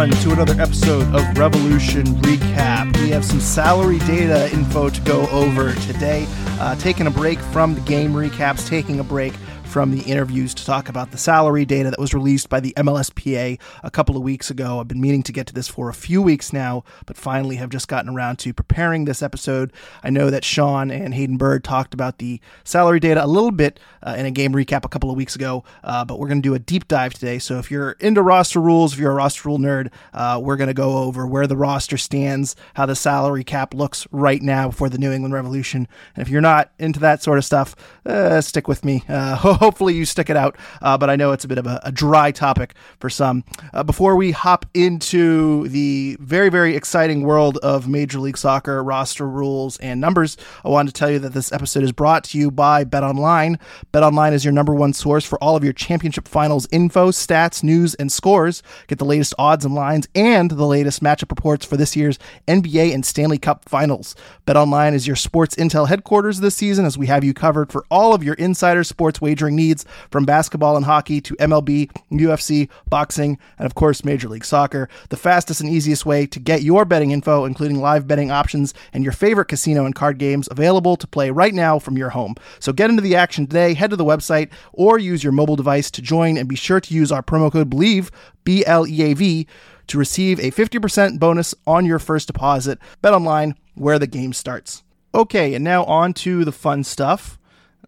Everyone, to another episode of Revolution Recap. We have some salary data info to go over today. Uh, taking a break from the game recaps, taking a break from the interviews to talk about the salary data that was released by the MLSPA a couple of weeks ago. I've been meaning to get to this for a few weeks now, but finally have just gotten around to preparing this episode. I know that Sean and Hayden Bird talked about the salary data a little bit uh, in a game recap a couple of weeks ago, uh, but we're going to do a deep dive today. So if you're into roster rules, if you're a roster rule nerd, uh, we're going to go over where the roster stands, how the salary cap looks right now for the New England Revolution. And if you're not into that sort of stuff, uh, stick with me. Hopefully you stick it out. Uh, but I know it's a bit of a, a dry topic for some. Uh, before we hop into the very, very exciting world of Major League Soccer roster rules and numbers, I wanted to tell you that this episode is brought to you by Bet Online. Bet Online is your number one source for all of your championship finals info, stats, news, and scores. Get the latest odds and lines and the latest matchup reports for this year's NBA and Stanley Cup finals. Bet Online is your sports intel headquarters this season as we have you covered for all of your insider sports wagering needs from basketball and hockey to MLB, UFC, boxing, and of course, Major League Soccer. The fastest and easiest way to get your betting info, including live betting options and your favorite casino and card games available to play right now from your home. So get into the action today, head to the website, or use your mobile device to join, and be sure to use our promo code BLEAV, B L E A V, to receive a 50% bonus on your first deposit. Bet online where the game starts. Okay, and now on to the fun stuff.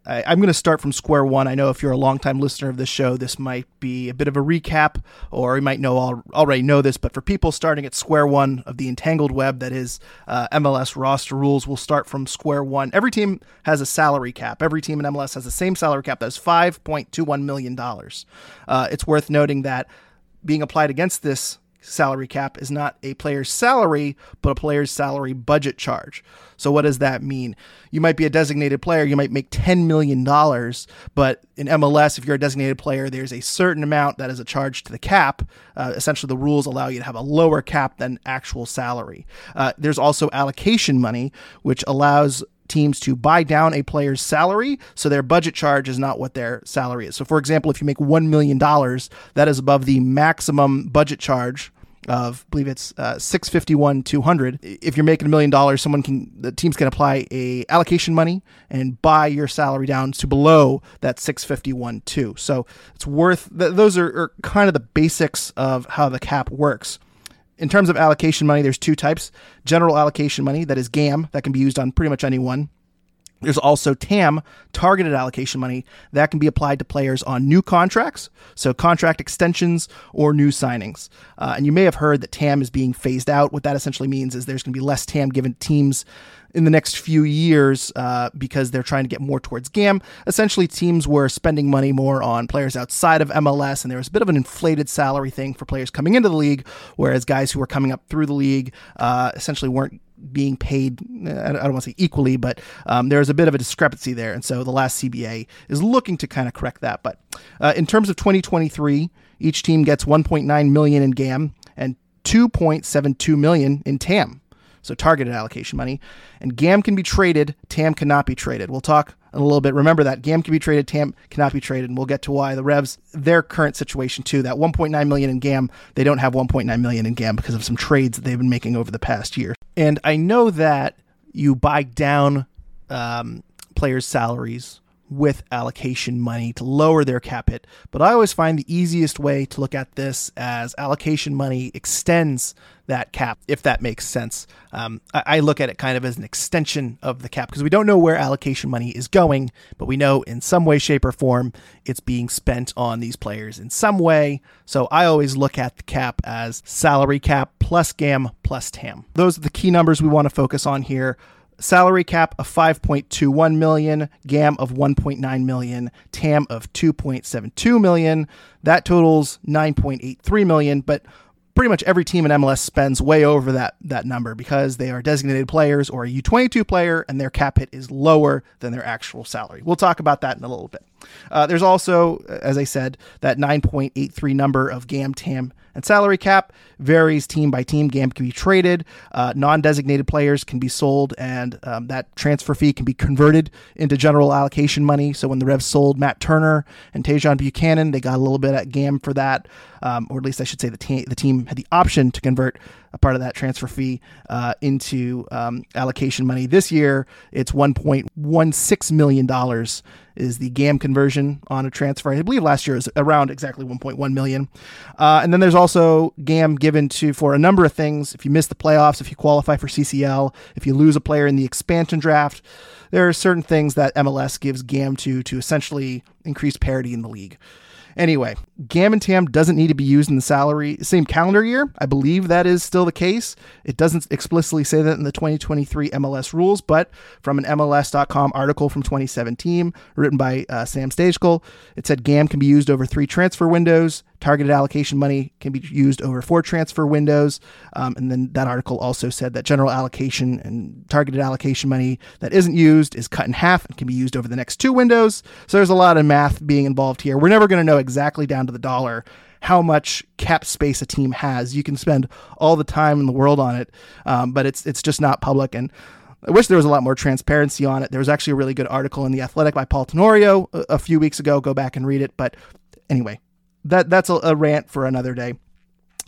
I, am going to start from square one. I know if you're a longtime listener of this show, this might be a bit of a recap, or you might know already know this. But for people starting at square one of the entangled web that is uh, MLS roster rules, we'll start from square one. Every team has a salary cap. Every team in MLS has the same salary cap. That's five point two one million dollars. Uh, it's worth noting that being applied against this salary cap is not a player's salary, but a player's salary budget charge. So, what does that mean? You might be a designated player, you might make $10 million, but in MLS, if you're a designated player, there's a certain amount that is a charge to the cap. Uh, essentially, the rules allow you to have a lower cap than actual salary. Uh, there's also allocation money, which allows teams to buy down a player's salary so their budget charge is not what their salary is. So, for example, if you make $1 million, that is above the maximum budget charge of I believe it's uh, 651 200 if you're making a million dollars someone can the teams can apply a allocation money and buy your salary down to below that 651 2 so it's worth th- those are, are kind of the basics of how the cap works in terms of allocation money, there's two types general allocation money, that is GAM, that can be used on pretty much anyone. There's also TAM, targeted allocation money, that can be applied to players on new contracts, so contract extensions or new signings. Uh, and you may have heard that TAM is being phased out. What that essentially means is there's going to be less TAM given teams in the next few years uh, because they're trying to get more towards GAM. Essentially, teams were spending money more on players outside of MLS, and there was a bit of an inflated salary thing for players coming into the league, whereas guys who were coming up through the league uh, essentially weren't being paid, I don't want to say equally, but um, there's a bit of a discrepancy there. And so the last CBA is looking to kind of correct that. But uh, in terms of 2023, each team gets 1.9 million in GAM and 2.72 million in TAM so targeted allocation money. And GAM can be traded, TAM cannot be traded. We'll talk in a little bit. Remember that GAM can be traded, TAM cannot be traded, and we'll get to why the Revs, their current situation too. That 1.9 million in GAM, they don't have 1.9 million in GAM because of some trades that they've been making over the past year. And I know that you buy down um, players' salaries with allocation money to lower their cap hit. But I always find the easiest way to look at this as allocation money extends that cap, if that makes sense. Um, I, I, look at it kind of as an extension of the cap because we don't know where allocation money is going, but we know in some way, shape, or form it's being spent on these players in some way. So I always look at the cap as salary cap plus GAM plus TAM. Those are the key numbers we want to focus on here salary cap of 5.21 million, GAM of 1.9 million, TAM of 2.72 million. That totals 9.83 million, but pretty much every team in MLS spends way over that that number because they are designated players or a U22 player and their cap hit is lower than their actual salary. We'll talk about that in a little bit. Uh, there's also, as I said, that 9.83 number of GAM, TAM, and salary cap varies team by team. GAM can be traded, uh, non designated players can be sold, and um, that transfer fee can be converted into general allocation money. So when the Revs sold Matt Turner and Tajon Buchanan, they got a little bit at GAM for that, um, or at least I should say the, te- the team had the option to convert a part of that transfer fee uh, into um, allocation money. This year, it's $1.16 million is the GAM conversion on a transfer. I believe last year was around exactly 1.1 million. Uh, and then there's also GAM given to for a number of things. If you miss the playoffs, if you qualify for CCL, if you lose a player in the expansion draft, there are certain things that MLS gives GAM to to essentially increase parity in the league. Anyway, GAM and TAM doesn't need to be used in the salary same calendar year. I believe that is still the case. It doesn't explicitly say that in the 2023 MLS rules, but from an MLS.com article from 2017 written by uh, Sam Stejskal, it said GAM can be used over three transfer windows. Targeted allocation money can be used over four transfer windows. Um, and then that article also said that general allocation and targeted allocation money that isn't used is cut in half and can be used over the next two windows. So there's a lot of math being involved here. We're never going to know exactly down to the dollar how much cap space a team has. You can spend all the time in the world on it, um, but it's it's just not public. And I wish there was a lot more transparency on it. There was actually a really good article in the Athletic by Paul Tenorio a, a few weeks ago. Go back and read it. But anyway, that that's a, a rant for another day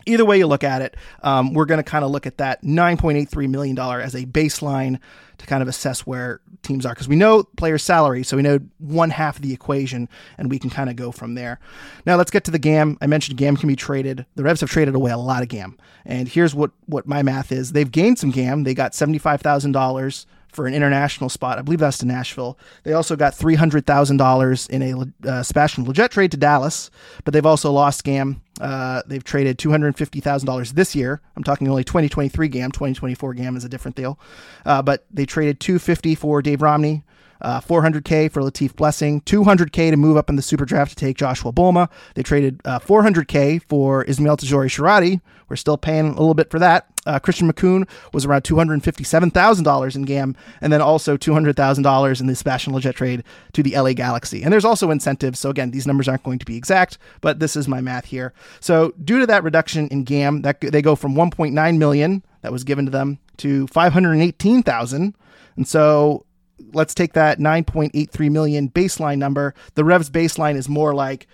either way you look at it, um, we're going to kind of look at that $9.83 million as a baseline to kind of assess where teams are because we know players' salary, so we know one half of the equation, and we can kind of go from there. Now let's get to the GAM. I mentioned GAM can be traded. The Revs have traded away a lot of GAM, and here's what what my math is: they've gained some GAM. They got seventy five thousand dollars for an international spot. I believe that's to Nashville. They also got three hundred thousand dollars in a uh, Sebastian Lletget trade to Dallas, but they've also lost GAM. Uh, they've traded two hundred fifty thousand dollars this year. I'm talking only twenty twenty three GAM. Twenty twenty four GAM is a different deal, uh, but they traded two fifty for Dave Romney. Uh, 400K for Latif Blessing, 200K to move up in the super draft to take Joshua Bolma. They traded uh, 400K for Ismael Tajouri-Shradi. We're still paying a little bit for that. Uh, Christian Makoun was around $257,000 in GAM, and then also $200,000 in the Sebastian Lletget trade to the LA Galaxy. And there's also incentives. So again, these numbers aren't going to be exact, but this is my math here. So due to that reduction in GAM, that they go from 1.9 million that was given to them to 518,000. And so let's take that 9.83 million baseline number. The Revs baseline is more like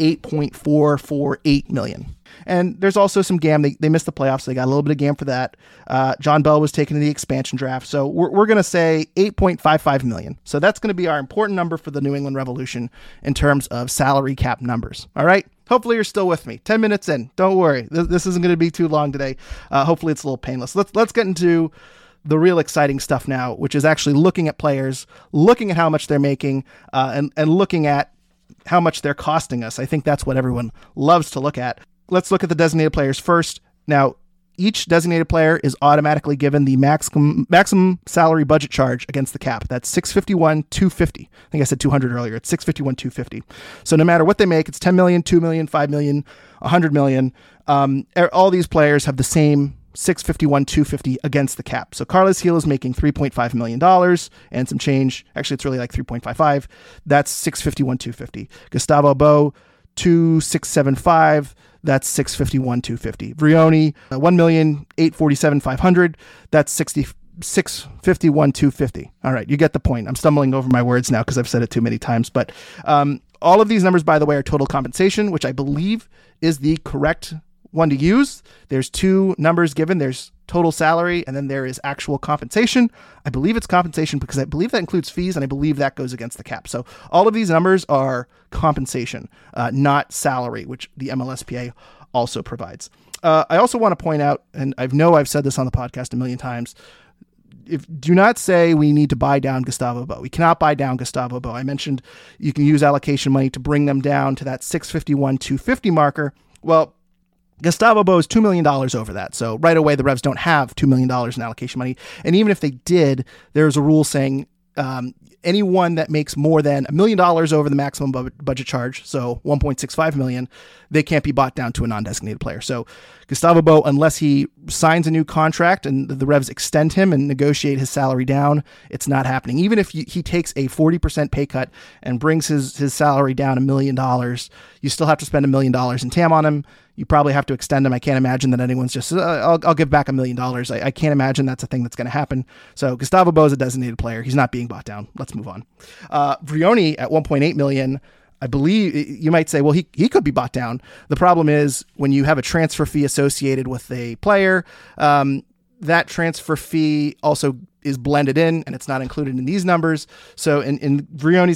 8.448 million. And there's also some GAM. They, they missed the playoffs. So they got a little bit of GAM for that. Uh, John Bell was taken in the expansion draft. So we're, we're going to say 8.55 million. So that's going to be our important number for the New England Revolution in terms of salary cap numbers. All right. Hopefully you're still with me. 10 minutes in. Don't worry. This, this isn't going to be too long today. Uh, hopefully it's a little painless. Let's, let's get into the real exciting stuff now, which is actually looking at players, looking at how much they're making, uh, and and looking at how much they're costing us. I think that's what everyone loves to look at. Let's look at the designated players first. Now, each designated player is automatically given the maximum maximum salary budget charge against the cap. That's 651 250. I think I said 200 earlier. It's 651 250. So no matter what they make, it's 10 million, 2 million, 5 million, 100 million. Um, all these players have the same 651 250 against the cap. So Carlos Gil is making 3.5 million dollars and some change. Actually, it's really like 3.55. That's 651 250. Gustavo Bou 2675 that's 651 250. Vrioni uh, 1,847 500 that's 60 651 250. All right, you get the point. I'm stumbling over my words now because I've said it too many times, but um, all of these numbers by the way are total compensation, which I believe is the correct one to use. There's two numbers given. There's total salary, and then there is actual compensation. I believe it's compensation because I believe that includes fees, and I believe that goes against the cap. So all of these numbers are compensation, uh, not salary, which the MLSPA also provides. Uh, I also want to point out, and I know I've said this on the podcast a million times. If do not say we need to buy down Gustavo Bou. We cannot buy down Gustavo Bou. I mentioned you can use allocation money to bring them down to that 651 250 marker. Well, Gustavo Bou is $2 million over that. So right away, the Revs don't have $2 million in allocation money. And even if they did, there's a rule saying um, anyone that makes more than a million dollars over the maximum bu- budget charge, so 1.65 million, they can't be bought down to a non-designated player. So Gustavo Bou, unless he signs a new contract and the Revs extend him and negotiate his salary down, it's not happening. Even if he takes a 40% pay cut and brings his his salary down a million dollars, you still have to spend a million dollars in TAM on him. You probably have to extend him. I can't imagine that anyone's just, uh, I'll, I'll give back a million dollars. I can't imagine that's a thing that's going to happen. So Gustavo Bou is a designated player. He's not being bought down. Let's move on. Uh, Vrioni at 1.8 million. I believe you might say, well, he, he could be bought down. The problem is when you have a transfer fee associated with a player, um, that transfer fee also is blended in and it's not included in these numbers. So in, in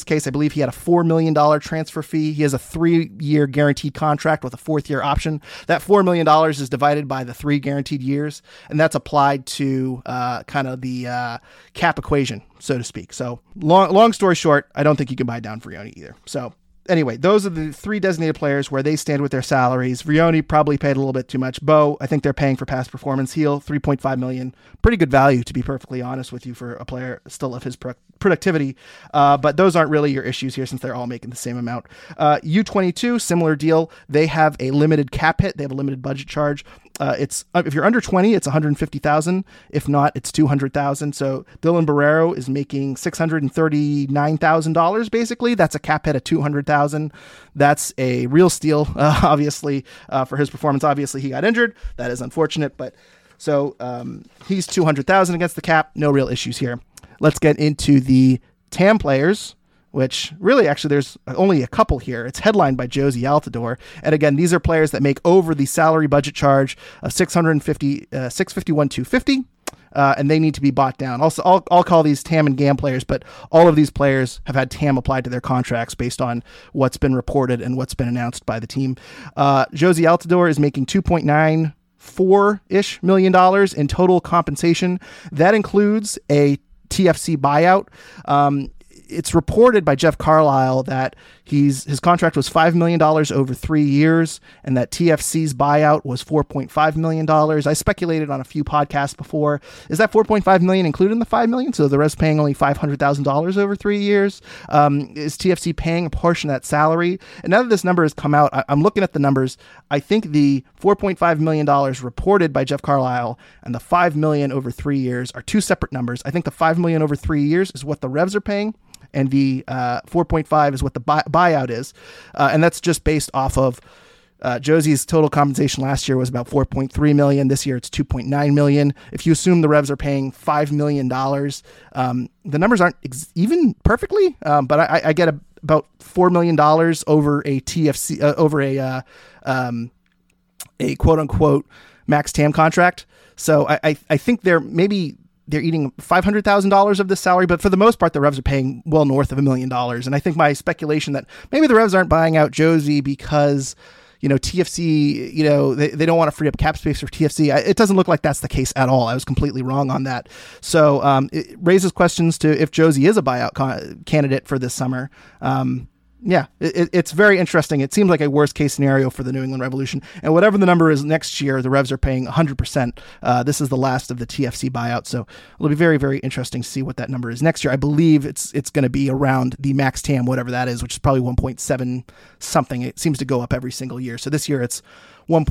case, I believe he had a $4 million transfer fee. He has a three year guaranteed contract with a fourth year option. That $4 million is divided by the three guaranteed years, and that's applied to uh, kind of the uh, cap equation, so to speak. So long, long story short, I don't think you can buy down Vrioni either. So anyway, those are the three designated players where they stand with their salaries. Vrioni probably paid a little bit too much. Bou, I think they're paying for past performance. Gil, 3.5 million. Pretty good value, to be perfectly honest with you, for a player still of his pro- productivity. Uh, but those aren't really your issues here since they're all making the same amount. Uh, U22, similar deal. They have a limited cap hit. They have a limited budget charge. Uh, it's uh, if you're under 20, it's 150,000. If not, it's 200,000. So Dylan Borrero is making $639,000 basically. That's a cap hit of 200,000. That's a real steal, uh, obviously, uh, for his performance. Obviously, he got injured. That is unfortunate, but so um, he's 200,000 against the cap. No real issues here. Let's get into the TAM players which really actually there's only a couple here. It's headlined by Jozy Altidore. And again, these are players that make over the salary budget charge of 650, uh, 651, 250. Uh, and they need to be bought down. Also, I'll, I'll call these TAM and GAM players, but all of these players have had TAM applied to their contracts based on what's been reported and what's been announced by the team. Uh, Jozy Altidore is making 2.9 four ish million dollars in total compensation. That includes a TFC buyout. Um, it's reported by Jeff Carlisle that he's his contract was five million dollars over three years, and that TFC's buyout was four point five million dollars. I speculated on a few podcasts before. Is that four point five million included in the five million? So the rest paying only five hundred thousand dollars over three years. Um, is TFC paying a portion of that salary? And now that this number has come out, I, I'm looking at the numbers. I think the four point five million dollars reported by Jeff Carlisle and the five million over three years are two separate numbers. I think the five million over three years is what the Revs are paying and the uh, 4.5 is what the buy- buyout is, uh, and that's just based off of. Uh, Jozy's total compensation last year was about 4.3 million. This year it's 2.9 million. If you assume the Revs are paying five million dollars, um, the numbers aren't ex- even perfectly, um, but I, I, get a, about four million dollars over a TFC uh, over a uh, um, a quote unquote max TAM contract. So I, I, I think they're maybe they're eating five hundred thousand dollars of this salary, but for the most part, the Revs are paying well north of a million dollars. And I think my speculation that maybe the Revs aren't buying out Jozy because you know TFC, you know they, they don't want to free up cap space for TFC. It doesn't look like that's the case at all. I was completely wrong on that. So um, it raises questions to if Jozy is a buyout candidate for this summer. Um, yeah, it, it's very interesting. It seems like a worst case scenario for the New England Revolution. And whatever the number is next year, the Revs are paying 100%. Uh, this is the last of the TFC buyout. So it'll be very, very interesting to see what that number is next year. I believe it's it's going to be around the max TAM, whatever that is, which is probably 1.7 something. It seems to go up every single year. So this year it's 1.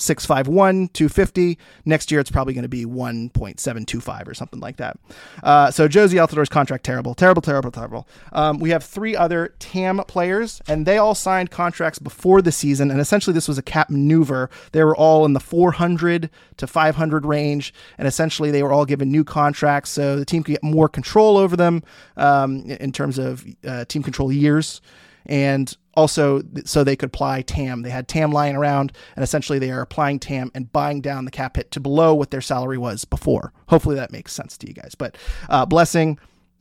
651 250 next year it's probably going to be 1.725 or something like that. Uh, so Jozy Altidore's contract terrible terrible terrible terrible. Um, we have three other tam players and they all signed contracts before the season and essentially this was a cap maneuver. They were all in the 400 to 500 range and essentially they were all given new contracts so the team could get more control over them um, in terms of uh, team control years and also so they could apply TAM. They had TAM lying around, and essentially they are applying TAM and buying down the cap hit to below what their salary was before. Hopefully that makes sense to you guys. But uh, Blessing,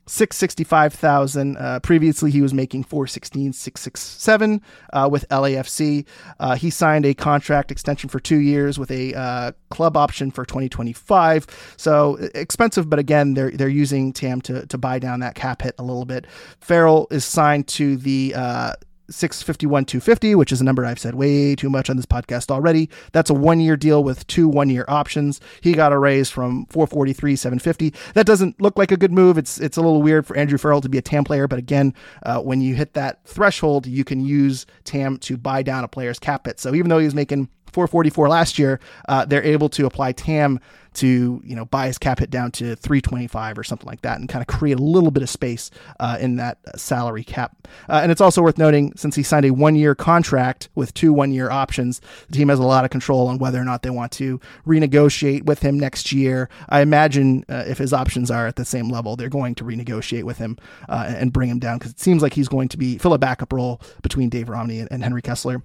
665,000. Uh, previously, he was making 416, 667 uh, with LAFC. Uh, he signed a contract extension for two years with a uh, club option for 2025. So expensive, but again, they're they're using TAM to to buy down that cap hit a little bit. Farrell is signed to the uh, 651 250 which is a number i've said way too much on this podcast already. That's a one year deal with two one year options. He got a raise from 443 750 that doesn't look like a good move. It's it's a little weird for andrew farrell to be a tam player but again uh, when you hit that threshold you can use tam to buy down a player's cap hit. So even though he was making 444 last year, uh, they're able to apply TAM to you know buy his cap hit down to 325 or something like that, and kind of create a little bit of space uh, in that salary cap. Uh, and it's also worth noting since he signed a one-year contract with two one-year options, the team has a lot of control on whether or not they want to renegotiate with him next year. I imagine uh, if his options are at the same level, they're going to renegotiate with him uh, and bring him down because it seems like he's going to be fill a backup role between Dave Romney and Henry Kessler.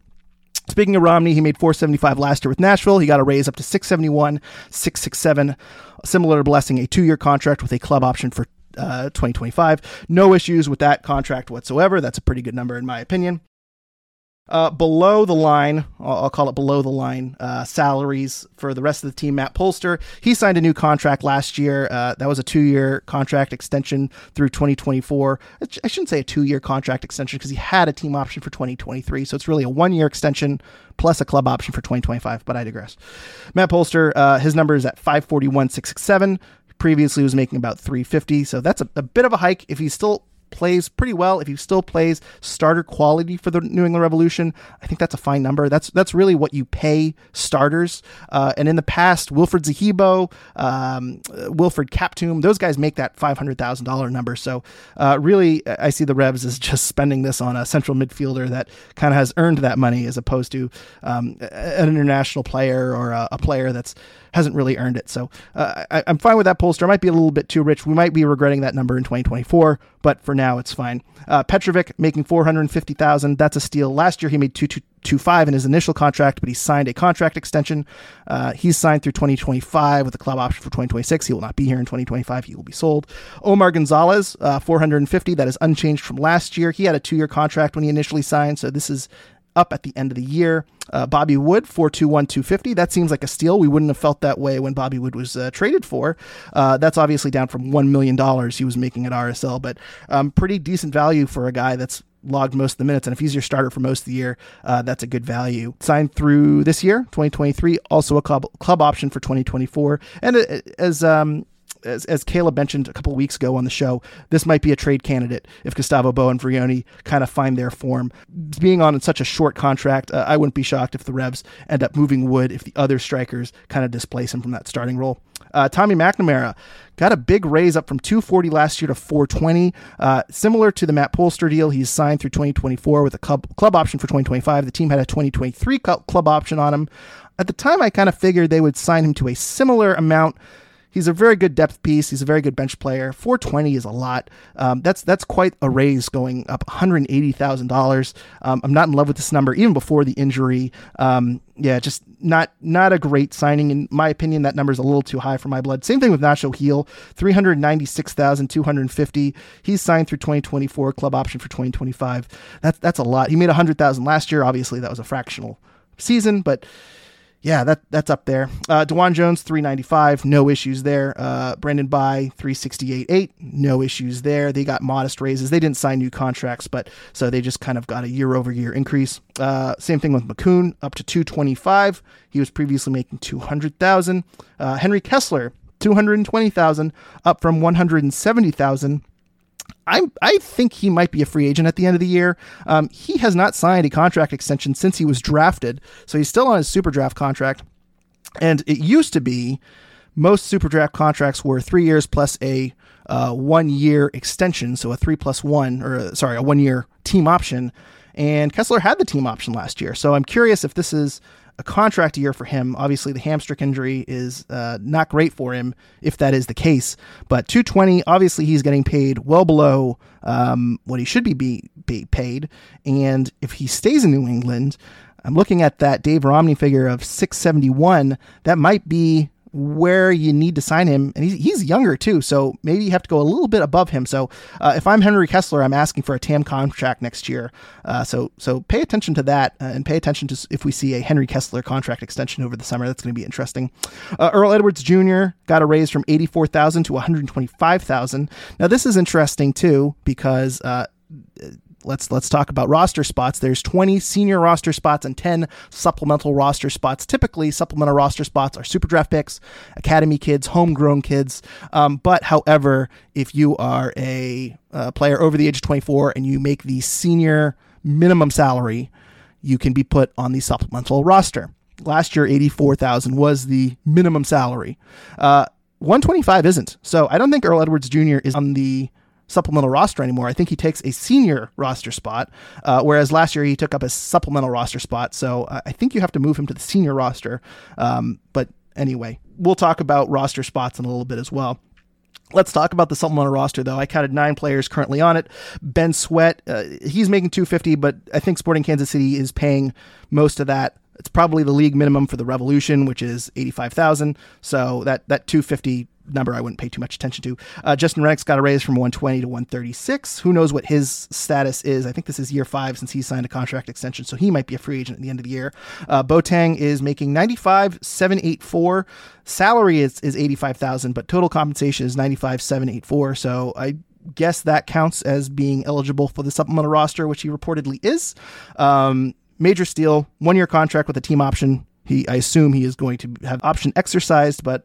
Speaking of Romney, he made 475 last year with Nashville. He got a raise up to 671, 667. Similar to Blessing, a two year contract with a club option for uh, 2025. No issues with that contract whatsoever. That's a pretty good number, in my opinion. Uh, below the line, I'll, call it below the line uh, salaries for the rest of the team. Matt Polster, he signed a new contract last year. Uh, that was a two year contract extension through 2024. I shouldn't say a two year contract extension because he had a team option for 2023. So it's really a one year extension plus a club option for 2025, but I digress. Matt Polster, uh, his number is at 541, 667. Previously was making about 350. So that's a, a bit of a hike. If he's still plays pretty well, if he still plays starter quality for the New England Revolution, I think that's a fine number. That's that's really what you pay starters. Uh, and in the past, Wilfried Zahibo, um, Wilfrid Kaptoum, those guys make that five hundred thousand dollar number. So uh, really, I see the Revs as just spending this on a central midfielder that kind of has earned that money, as opposed to um, an international player or a, a player that's hasn't really earned it. So uh, I, am fine with that Polster. Might be a little bit too rich. We might be regretting that number in 2024, but for now it's fine. Uh, Petrovic making 450,000. That's a steal. Last year he made two two five in his initial contract, but he signed a contract extension. Uh, he's signed through 2025 with a club option for 2026. He will not be here in 2025. He will be sold. Omar Gonzalez, uh, 450. That is unchanged from last year. He had a two year contract when he initially signed, so this is up at the end of the year. Uh, Bobby Wood, 421 250. That seems like a steal. We wouldn't have felt that way when Bobby Wood was uh, traded for. Uh, that's obviously down from $1 million he was making at RSL, but um, pretty decent value for a guy that's logged most of the minutes. And if he's your starter for most of the year, uh, that's a good value. Signed through this year, 2023, also a club, club option for 2024. And uh, as um, as, as Caleb mentioned a couple weeks ago on the show, this might be a trade candidate if Gustavo Bou and Vrioni kind of find their form. Being on such a short contract, uh, I wouldn't be shocked if the Revs end up moving Wood if the other strikers kind of displace him from that starting role. Uh, Tommy McNamara got a big raise up from 240 last year to 420. Uh, similar to the Matt Polster deal, he's signed through 2024 with a club, club option for 2025. The team had a 2023 club option on him. At the time, I kind of figured they would sign him to a similar amount He's a very good depth piece. He's a very good bench player. 420 is a lot. Um, that's that's quite a raise, going up 180 thousand um, dollars. I'm not in love with this number even before the injury. Um, yeah, just not not a great signing in my opinion. That number is a little too high for my blood. Same thing with Nacho Gil, 396,250. He's signed through 2024, club option for 2025. That's that's a lot. He made 100,000 last year. Obviously, that was a fractional season, but yeah, that that's up there. Uh, DeJuan Jones, 395, no issues there. Uh, Brandon Bye, 368.8, no issues there. They got modest raises. They didn't sign new contracts, but so they just kind of got a year over year increase. Uh, same thing with Makoun, up to 225. He was previously making 200,000. Uh, Henry Kessler, 220,000, up from 170,000 I I think he might be a free agent at the end of the year. Um, he has not signed a contract extension since he was drafted, so he's still on his super draft contract. And it used to be most super draft contracts were three years plus a uh, one year extension, so a three plus one, or a, sorry, a one year team option. And Kessler had the team option last year, so I'm curious if this is a contract year for him. Obviously, the hamstring injury is uh, not great for him if that is the case. But 220, obviously, he's getting paid well below um, what he should be, be, be paid. And if he stays in New England, I'm looking at that Dave Romney figure of 671. That might be where you need to sign him, and he's, he's younger too, so maybe you have to go a little bit above him. So uh, if I'm Henry Kessler, I'm asking for a TAM contract next year. Uh, so so pay attention to that, uh, and pay attention to if we see a Henry Kessler contract extension over the summer. That's going to be interesting. Uh, Earl Edwards Jr. got a raise from eighty four thousand to one hundred twenty five thousand. Now this is interesting too because uh, let's let's talk about roster spots. There's 20 senior roster spots and 10 supplemental roster spots. Typically, supplemental roster spots are super draft picks, academy kids, homegrown kids. Um, but however, if you are a, a player over the age of 24 and you make the senior minimum salary, you can be put on the supplemental roster. Last year, 84,000 was the minimum salary. Uh, 125 isn't. So I don't think Earl Edwards Jr. is on the supplemental roster anymore. I think he takes a senior roster spot, uh, whereas last year he took up a supplemental roster spot. So uh, I think you have to move him to the senior roster. Um, but anyway, we'll talk about roster spots in a little bit as well. Let's talk about the supplemental roster, though. I counted nine players currently on it. Ben Sweat, uh, he's making 250, but I think Sporting Kansas City is paying most of that. It's probably the league minimum for the Revolution, which is 85,000. So that that 250 number I wouldn't pay too much attention to. Uh, Justin Rennicks got a raise from 120 to 136. Who knows what his status is? I think this is year five since he signed a contract extension, so he might be a free agent at the end of the year. Uh, Boateng is making 95,784. Salary is, is 85,000, but total compensation is 95,784. So I guess that counts as being eligible for the supplemental roster, which he reportedly is. Um, major steal, one year contract with a team option. He, I assume he is going to have option exercised, but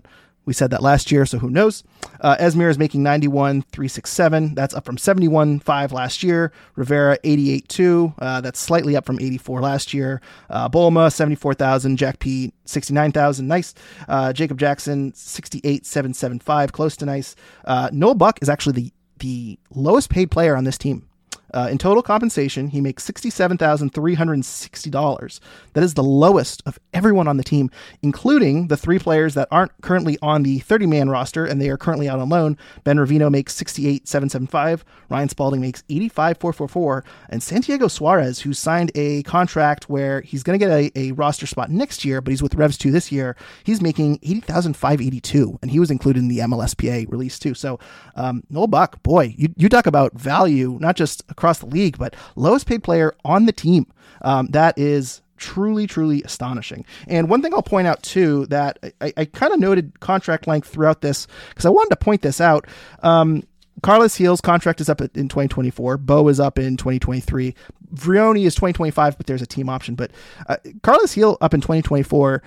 we said that last year, so who knows? Uh, Esmir is making 91 367. That's up from 71 5 last year. Rivera 88 2. Uh, that's slightly up from 84 last year. Uh, Bolma 74,000. Jack P 69,000. Nice. Uh, Jacob Jackson 68 775. Close to nice. Uh, Noel Buck is actually the the lowest paid player on this team. Uh, in total compensation, he makes $67,360. That is the lowest of everyone on the team, including the three players that aren't currently on the 30 man roster and they are currently out on loan. Ben Reveno makes 68,775. Ryan Spalding makes 85,444. And Santiago Suarez, who signed a contract where he's going to get a, a, roster spot next year, but he's with Revs 2 this year, he's making 80,582. And he was included in the MLSPA release too. So, um, Noel Buck, boy, you, you talk about value, not just across the league, but lowest paid player on the team. Um, that is truly, truly astonishing. And one thing I'll point out too that I, I kind of noted contract length throughout this because I wanted to point this out. Um, Carlos Gil's contract is up in 2024. Bou is up in 2023. Vrioni is 2025, but there's a team option. But uh, Carlos Gil up in 2024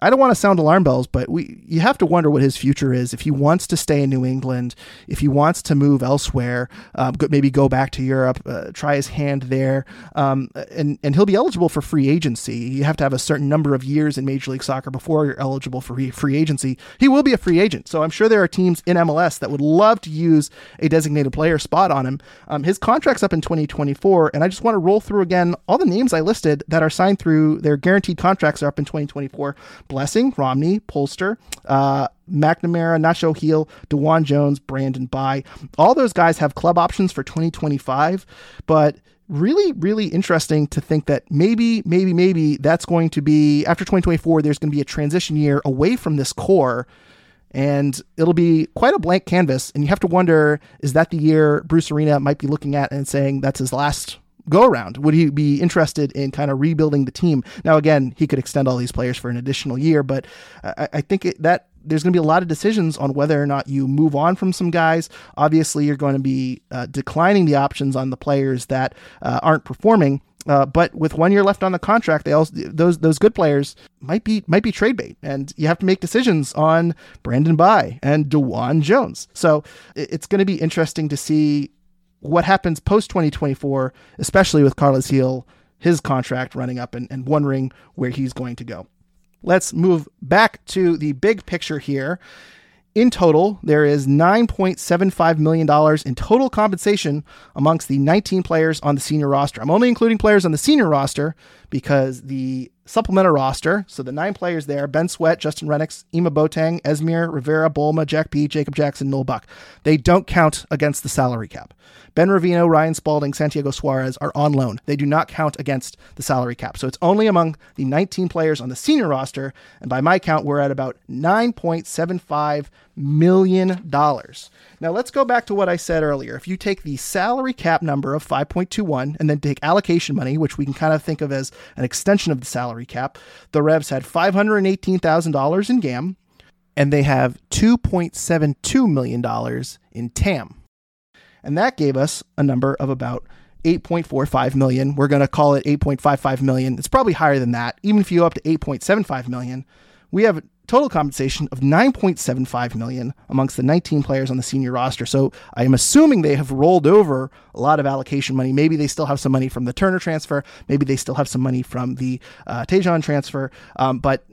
I don't want to sound alarm bells, but we you have to wonder what his future is. If he wants to stay in New England, if he wants to move elsewhere, um, maybe go back to Europe, uh, try his hand there, um, and and he'll be eligible for free agency. You have to have a certain number of years in Major League Soccer before you're eligible for free agency. He will be a free agent, so I'm sure there are teams in MLS that would love to use a designated player spot on him. Um, his contract's up in 2024, and I just want to roll through again all the names I listed that are signed through their guaranteed contracts are up in 2024. Blessing, Romney, Polster, uh, McNamara, Nacho Gil, DeJuan Jones, Brandon Bye. All those guys have club options for 2025, but really, really interesting to think that maybe, maybe, maybe that's going to be after 2024, there's going to be a transition year away from this core. And it'll be quite a blank canvas. And you have to wonder is that the year Bruce Arena might be looking at and saying that's his last go around? Would he be interested in kind of rebuilding the team? Now, again, he could extend all these players for an additional year, but I, I think it, that there's going to be a lot of decisions on whether or not you move on from some guys. Obviously, you're going to be uh, declining the options on the players that uh, aren't performing. Uh, but with one year left on the contract, they also those those good players might be might be trade bait, and you have to make decisions on Brandon Bye and DeJuan Jones. So it's going to be interesting to see what happens post 2024, especially with Carlos Gil, his contract running up and, and wondering where he's going to go. Let's move back to the big picture here. In total, there is $9.75 million in total compensation amongst the 19 players on the senior roster. I'm only including players on the senior roster because the supplemental roster, so the nine players there Ben Sweat, Justin Rennicks, Ema Boateng, Esmir, Rivera, Bolma, Jack P, Jacob Jackson, Noel Buck, they don't count against the salary cap. Ben Reveno, Ryan Spalding, Santiago Suarez are on loan. They do not count against the salary cap. So it's only among the 19 players on the senior roster. And by my count, we're at about $9.75 million. Now let's go back to what I said earlier. If you take the salary cap number of 5.21 and then take allocation money, which we can kind of think of as an extension of the salary cap, the Revs had $518,000 in GAM and they have $2.72 million in TAM and that gave us a number of about 8.45 million. We're going to call it 8.55 million. It's probably higher than that. Even if you go up to 8.75 million, we have total compensation of 9.75 million amongst the 19 players on the senior roster. So I am assuming they have rolled over a lot of allocation money. Maybe they still have some money from the Turner transfer. Maybe they still have some money from the uh, Tajon transfer. Um, but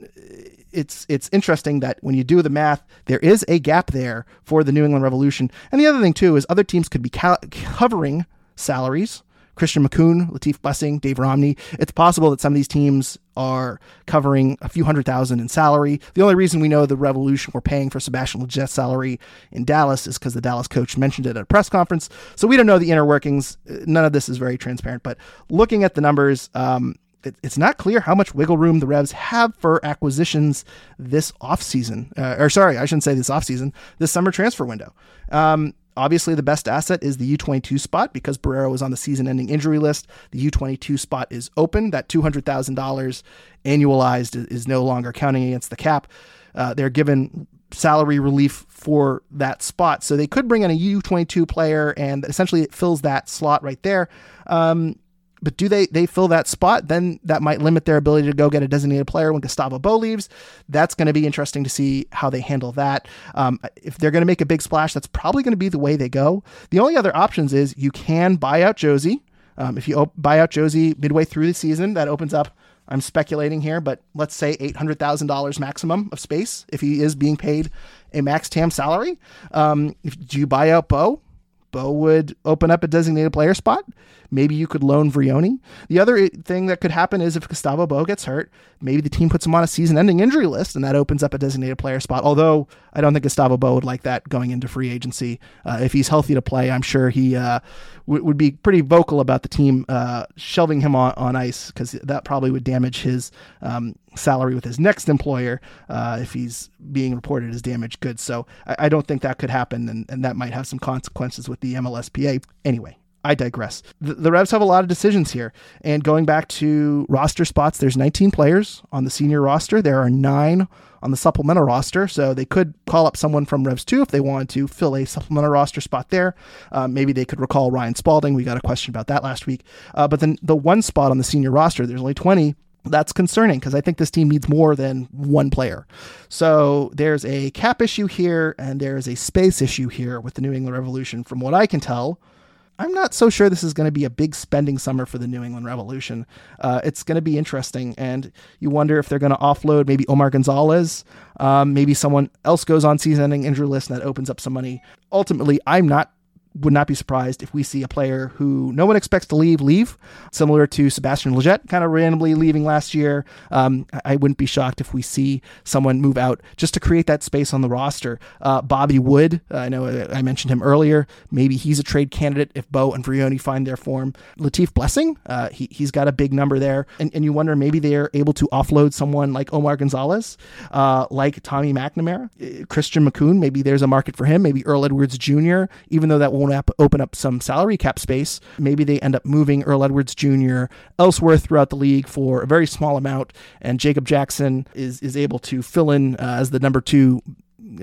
it's it's interesting that when you do the math, there is a gap there for the New England Revolution. And the other thing too is other teams could be covering salaries. Christian Makoun, Latif Blessing, Dave Romney. It's possible that some of these teams are covering a few hundred thousand in salary. The only reason we know the Revolution were paying for Sebastian Lletget's salary in Dallas is because the Dallas coach mentioned it at a press conference. So we don't know the inner workings. None of this is very transparent. But looking at the numbers, um, it, it's not clear how much wiggle room the Revs have for acquisitions this offseason. Uh, or sorry, I shouldn't say this offseason, this summer transfer window. Um, obviously, the best asset is the U22 spot because Borrero was on the season ending injury list. The U22 spot is open. That $200,000 annualized is no longer counting against the cap. Uh, they're given salary relief for that spot. So they could bring in a U22 player and essentially it fills that slot right there. Um, but do they they fill that spot? Then that might limit their ability to go get a designated player when Gustavo Bou leaves. That's going to be interesting to see how they handle that. Um, if they're going to make a big splash, that's probably going to be the way they go. The only other options is you can buy out Jozy. Um, if you op- buy out Jozy midway through the season, that opens up. I'm speculating here, but let's say eight hundred thousand dollars maximum of space if he is being paid a max TAM salary. Um, if do you buy out Bou? Bou would open up a designated player spot. Maybe you could loan Vrioni. The other thing that could happen is if Gustavo Bou gets hurt, maybe the team puts him on a season-ending injury list, and that opens up a designated player spot. Although I don't think Gustavo Bou would like that going into free agency. Uh, if he's healthy to play, I'm sure he uh, w- would be pretty vocal about the team uh, shelving him on, on ice because that probably would damage his um, salary with his next employer uh, if he's being reported as damaged goods. So I, I don't think that could happen, and, and that might have some consequences with the MLSPA. Anyway, I digress. The, the, Revs have a lot of decisions here. And going back to roster spots, there's 19 players on the senior roster. There are nine on the supplemental roster. So they could call up someone from Revs 2 if they wanted to fill a supplemental roster spot there. Uh, maybe they could recall Ryan Spalding. We got a question about that last week. Uh, but then the one spot on the senior roster, there's only 20 that's concerning because I think this team needs more than one player. So there's a cap issue here and there's a space issue here with the New England Revolution. From what I can tell, I'm not so sure this is going to be a big spending summer for the New England Revolution. Uh, it's going to be interesting, and you wonder if they're going to offload maybe Omar Gonzalez. Um, maybe someone else goes on season-ending injury list, and that opens up some money. Ultimately, I'm not would not be surprised if we see a player who no one expects to leave leave, similar to Sebastian Lletget kind of randomly leaving last year. Um, I wouldn't be shocked if we see someone move out just to create that space on the roster. Uh, Bobby Wood, uh, I know I mentioned him earlier. Maybe he's a trade candidate if Bou and Vrioni find their form. Latif Blessing, uh, he, he's got a big number there. And, and you wonder maybe they're able to offload someone like Omar Gonzalez, uh, like Tommy McNamara, uh, Christian Makoun. Maybe there's a market for him. Maybe Earl Edwards Jr., even though that won't won't open up some salary cap space. Maybe they end up moving Earl Edwards Jr. elsewhere throughout the league for a very small amount, and Jacob Jackson is is able to fill in uh, as the number two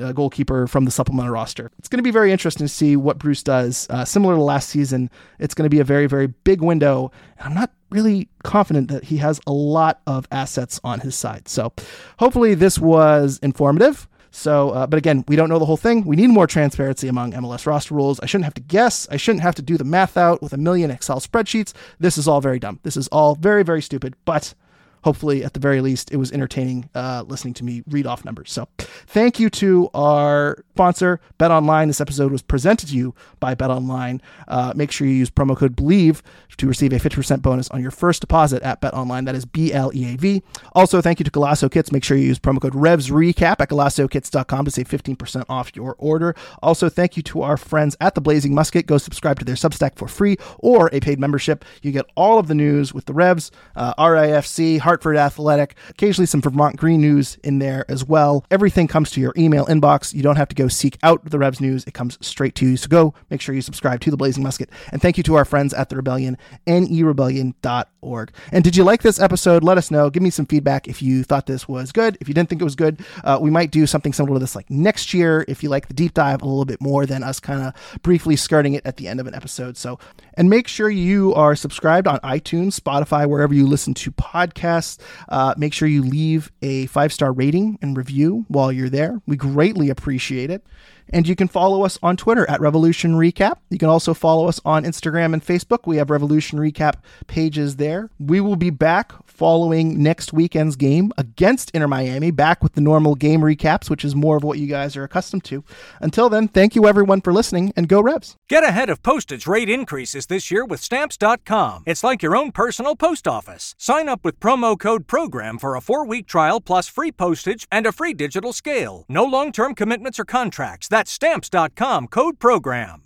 uh, goalkeeper from the supplemental roster. It's going to be very interesting to see what Bruce does. Uh, similar to last season, it's going to be a very, very big window. And I'm not really confident that he has a lot of assets on his side. So hopefully, this was informative. So, uh, but again, we don't know the whole thing. We need more transparency among MLS roster rules. I shouldn't have to guess. I shouldn't have to do the math out with a million Excel spreadsheets. This is all very dumb. This is all very, very stupid. But hopefully, at the very least, it was entertaining uh, listening to me read off numbers. So, thank you to our sponsor, Bet Online. This episode was presented to you by Bet Online. Uh, make sure you use promo code Bleav to receive a 50% bonus on your first deposit at Bet Online. That is B L E A V. Also, thank you to Golaco Kits. Make sure you use promo code REVS RECAP at GolacoKits.com to save 15% off your order. Also, thank you to our friends at the Blazing Musket. Go subscribe to their Substack for free or a paid membership. You get all of the news with the Revs, uh, RIFC, Hartford Athletic, occasionally some Vermont Green news in there as well. Everything comes to your email inbox. You don't have to go seek out the Revs news, it comes straight to you. So go make sure you subscribe to the Blazing Musket. And thank you to our friends at the Rebellion, nerebellion.org. And did you like this episode? Let us know. Give me some feedback if you thought this was good. If you didn't think it was good, uh, we might do something similar to this like next year if you like the deep dive a little bit more than us kind of briefly skirting it at the end of an episode. So, and make sure you are subscribed on iTunes, Spotify, wherever you listen to podcasts. Uh, make sure you leave a five star rating and review while you're there. We greatly appreciate it. And you can follow us on Twitter at Revolution Recap. You can also follow us on Instagram and Facebook. We have Revolution Recap pages there. We will be back following next weekend's game against Inter Miami, back with the normal game recaps, which is more of what you guys are accustomed to. Until then, thank you everyone for listening and go Revs. Get ahead of postage rate increases this year with stamps.com. It's like your own personal post office. Sign up with promo code PROGRAM for a four week trial plus free postage and a free digital scale. No long term commitments or contracts. That's stamps.com code PROGRAM.